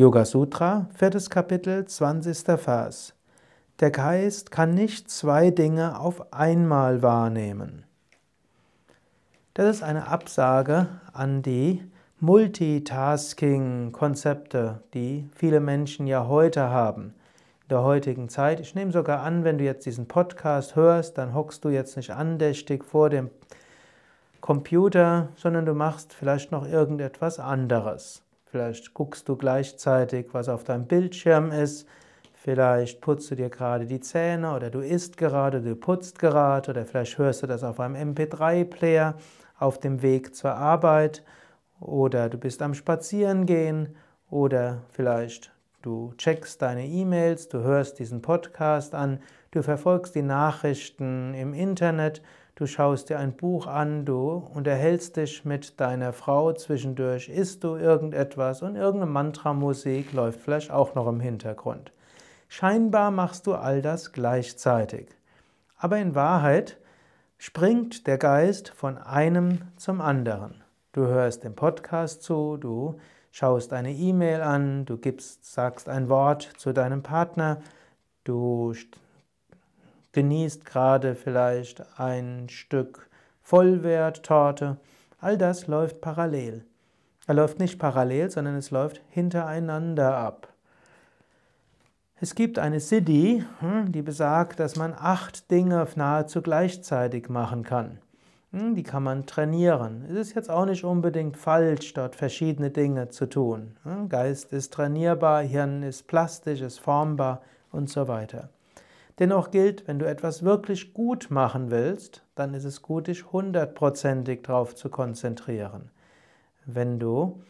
Yoga Sutra, viertes Kapitel, 20. Vers. Der Geist kann nicht zwei Dinge auf einmal wahrnehmen. Das ist eine Absage an die Multitasking-Konzepte, die viele Menschen ja heute haben. In der heutigen Zeit, ich nehme sogar an, wenn du jetzt diesen Podcast hörst, dann hockst du jetzt nicht andächtig vor dem Computer, sondern du machst vielleicht noch irgendetwas anderes. Vielleicht guckst du gleichzeitig, was auf deinem Bildschirm ist. Vielleicht putzt du dir gerade die Zähne oder du isst gerade, du putzt gerade oder vielleicht hörst du das auf einem MP3-Player auf dem Weg zur Arbeit oder du bist am Spazierengehen oder vielleicht du checkst deine E-Mails, du hörst diesen Podcast an, du verfolgst die Nachrichten im Internet du schaust dir ein Buch an, du unterhältst dich mit deiner Frau, zwischendurch isst du irgendetwas und irgendeine Mantramusik läuft vielleicht auch noch im Hintergrund. Scheinbar machst du all das gleichzeitig. Aber in Wahrheit springt der Geist von einem zum anderen. Du hörst den Podcast zu, du schaust eine E-Mail an, du gibst, sagst ein Wort zu deinem Partner, du genießt gerade vielleicht ein Stück Vollwerttorte. All das läuft parallel. Er läuft nicht parallel, sondern es läuft hintereinander ab. Es gibt eine Siddhi, hm, die besagt, dass man acht Dinge nahezu gleichzeitig machen kann. Hm, die kann man trainieren. Es ist jetzt auch nicht unbedingt falsch, dort verschiedene Dinge zu tun. Hm, Geist ist trainierbar, Hirn ist plastisch, ist formbar und so weiter. Dennoch gilt, wenn du etwas wirklich gut machen willst, dann ist es gut, dich hundertprozentig darauf zu konzentrieren. Wenn du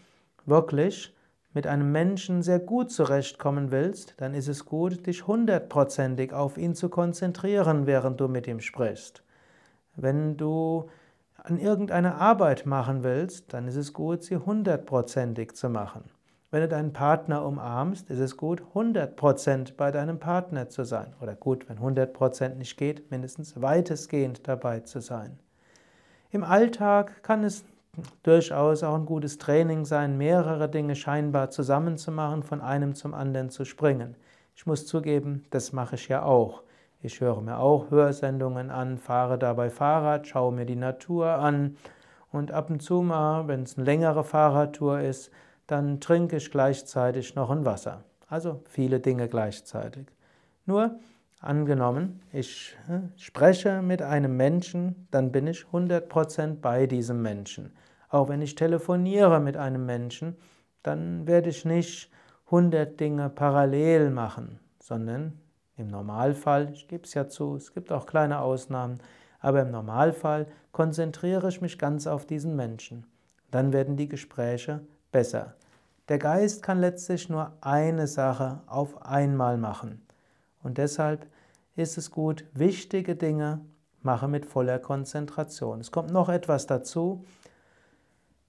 wirklich mit einem Menschen sehr gut zurechtkommen willst, dann ist es gut, dich hundertprozentig auf ihn zu konzentrieren, während du mit ihm sprichst. Wenn du an irgendeine Arbeit machen willst, dann ist es gut, sie hundertprozentig zu machen. Wenn du deinen Partner umarmst, ist es gut, 100% bei deinem Partner zu sein. Oder gut, wenn 100% nicht geht, mindestens weitestgehend dabei zu sein. Im Alltag kann es durchaus auch ein gutes Training sein, mehrere Dinge scheinbar zusammenzumachen, von einem zum anderen zu springen. Ich muss zugeben, das mache ich ja auch. Ich höre mir auch Hörsendungen an, fahre dabei Fahrrad, schaue mir die Natur an und ab und zu mal, wenn es eine längere Fahrradtour ist, dann trinke ich gleichzeitig noch ein Wasser. Also viele Dinge gleichzeitig. Nur angenommen, ich äh, spreche mit einem Menschen, dann bin ich 100% bei diesem Menschen. Auch wenn ich telefoniere mit einem Menschen, dann werde ich nicht 100 Dinge parallel machen, sondern im Normalfall, ich gebe es ja zu, es gibt auch kleine Ausnahmen, aber im Normalfall konzentriere ich mich ganz auf diesen Menschen. Dann werden die Gespräche besser. Der Geist kann letztlich nur eine Sache auf einmal machen. Und deshalb ist es gut, wichtige Dinge mache mit voller Konzentration. Es kommt noch etwas dazu.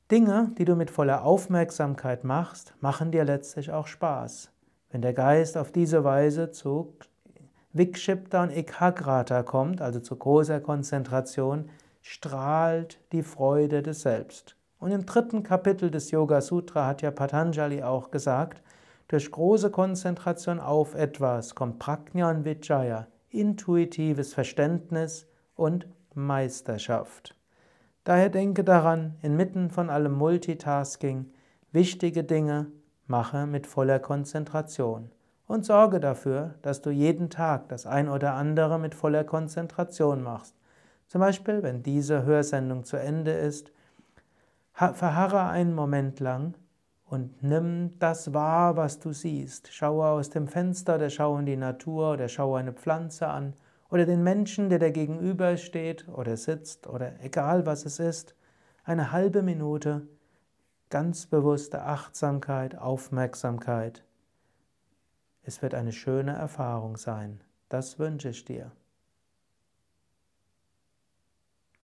Dinge, die du mit voller Aufmerksamkeit machst, machen dir letztlich auch Spaß. Wenn der Geist auf diese Weise zu Vikshipta und Ekagrata kommt, also zu großer Konzentration, strahlt die Freude des Selbst. Und im dritten Kapitel des Yoga Sutra hat ja Patanjali auch gesagt, durch große Konzentration auf etwas kommt Prajna Vijaya, intuitives Verständnis und Meisterschaft. Daher denke daran, inmitten von allem Multitasking, wichtige Dinge mache mit voller Konzentration und sorge dafür, dass du jeden Tag das ein oder andere mit voller Konzentration machst. Zum Beispiel, wenn diese Hörsendung zu Ende ist, Verharre einen Moment lang und nimm das wahr, was du siehst. Schaue aus dem Fenster oder schaue in die Natur oder schaue eine Pflanze an oder den Menschen, der dir gegenüber steht oder sitzt oder egal was es ist. Eine halbe Minute ganz bewusste Achtsamkeit, Aufmerksamkeit. Es wird eine schöne Erfahrung sein. Das wünsche ich dir.